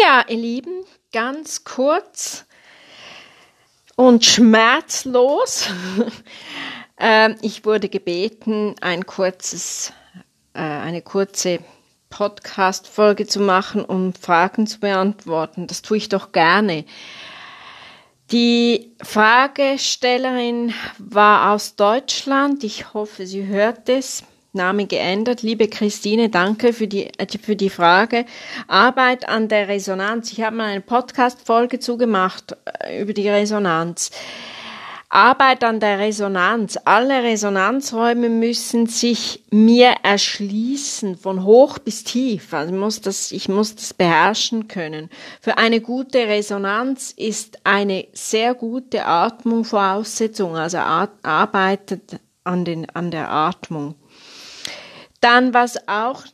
Ja, ihr Lieben, ganz kurz und schmerzlos. Ähm, ich wurde gebeten, ein kurzes, äh, eine kurze Podcast-Folge zu machen, um Fragen zu beantworten. Das tue ich doch gerne. Die Fragestellerin war aus Deutschland. Ich hoffe, sie hört es. Name geändert. Liebe Christine, danke für die, äh, für die Frage. Arbeit an der Resonanz. Ich habe mal eine Podcast-Folge zugemacht äh, über die Resonanz. Arbeit an der Resonanz. Alle Resonanzräume müssen sich mir erschließen, von hoch bis tief. Also ich muss das, ich muss das beherrschen können. Für eine gute Resonanz ist eine sehr gute Atmung Voraussetzung. Also arbeitet an den, an der Atmung. Dann, was auch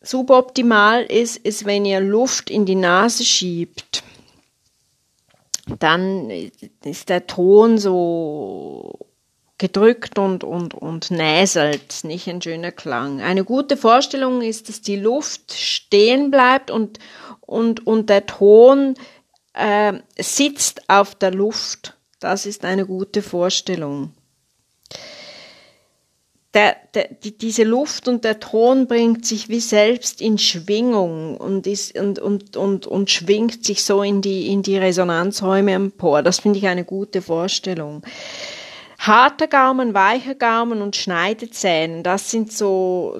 suboptimal ist, ist, wenn ihr Luft in die Nase schiebt. Dann ist der Ton so gedrückt und, und, und näselt, nicht ein schöner Klang. Eine gute Vorstellung ist, dass die Luft stehen bleibt und, und, und der Ton äh, sitzt auf der Luft. Das ist eine gute Vorstellung der, der, die, diese Luft und der Ton bringt sich wie selbst in Schwingung und, ist, und, und, und, und schwingt sich so in die, in die Resonanzräume empor. Das finde ich eine gute Vorstellung. Harter Gaumen, weicher Gaumen und Schneidezähne, das sind so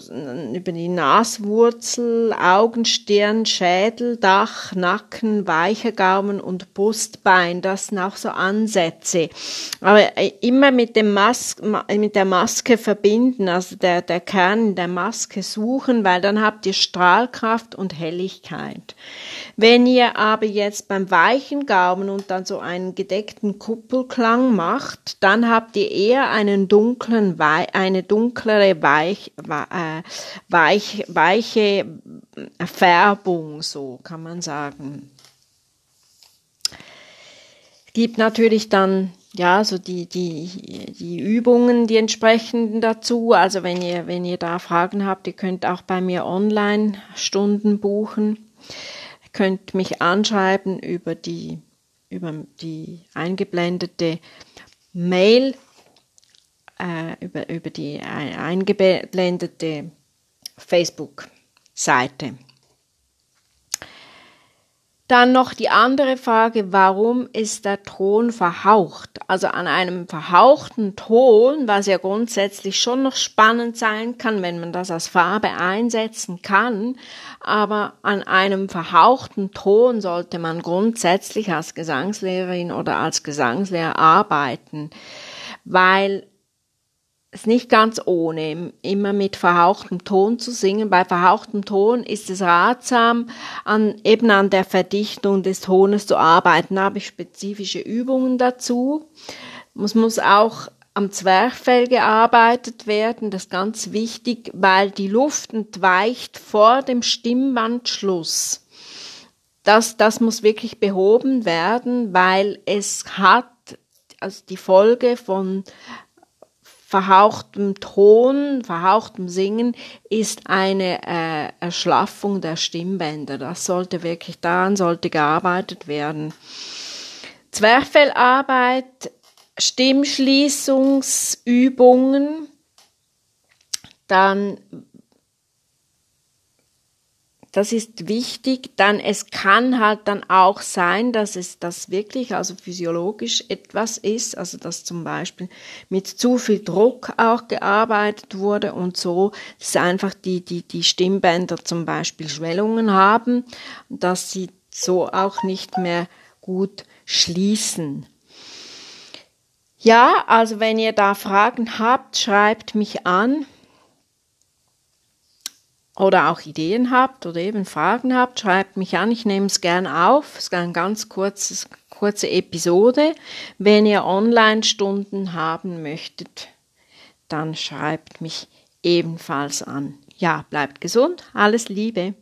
über die Naswurzel, Augenstirn, Schädel, Dach, Nacken, weicher Gaumen und Brustbein, das sind auch so Ansätze. Aber äh, immer mit dem Mas mit der Maske verbinden, also der, der Kern der Maske suchen, weil dann habt ihr Strahlkraft und Helligkeit. Wenn ihr aber jetzt beim weichen Gaumen und dann so einen gedeckten Kuppelklang macht, dann habt ihr eher einen dunklen, eine dunklere, weich, äh, weich, weiche Färbung, so kann man sagen. Gibt natürlich dann ja, so die, die, die Übungen, die entsprechenden dazu. Also wenn ihr, wenn ihr da Fragen habt, ihr könnt auch bei mir online Stunden buchen. Ihr könnt mich anschreiben über die, über die eingeblendete Mail äh, über, über die eingeblendete Facebook-Seite. Dann noch die andere Frage, warum ist der Ton verhaucht? Also an einem verhauchten Ton, was ja grundsätzlich schon noch spannend sein kann, wenn man das als Farbe einsetzen kann, aber an einem verhauchten Ton sollte man grundsätzlich als Gesangslehrerin oder als Gesangslehrer arbeiten, weil es nicht ganz ohne, immer mit verhauchtem Ton zu singen. Bei verhauchtem Ton ist es ratsam, an, eben an der Verdichtung des Tones zu arbeiten. Da habe ich spezifische Übungen dazu. Es muss auch am Zwerchfell gearbeitet werden. Das ist ganz wichtig, weil die Luft entweicht vor dem Stimmbandschluss. Das, das muss wirklich behoben werden, weil es hat also die Folge von verhauchtem Ton, verhauchtem Singen ist eine äh, Erschlaffung der Stimmbänder. Das sollte wirklich, daran sollte gearbeitet werden. Zwerchfellarbeit, Stimmschließungsübungen, dann das ist wichtig, dann es kann halt dann auch sein, dass es das wirklich, also physiologisch etwas ist, also dass zum Beispiel mit zu viel Druck auch gearbeitet wurde und so, dass einfach die, die, die Stimmbänder zum Beispiel Schwellungen haben, dass sie so auch nicht mehr gut schließen. Ja, also wenn ihr da Fragen habt, schreibt mich an oder auch Ideen habt oder eben Fragen habt, schreibt mich an. Ich nehme es gern auf. Es ist eine ganz kurzes, kurze Episode. Wenn ihr Online-Stunden haben möchtet, dann schreibt mich ebenfalls an. Ja, bleibt gesund. Alles Liebe.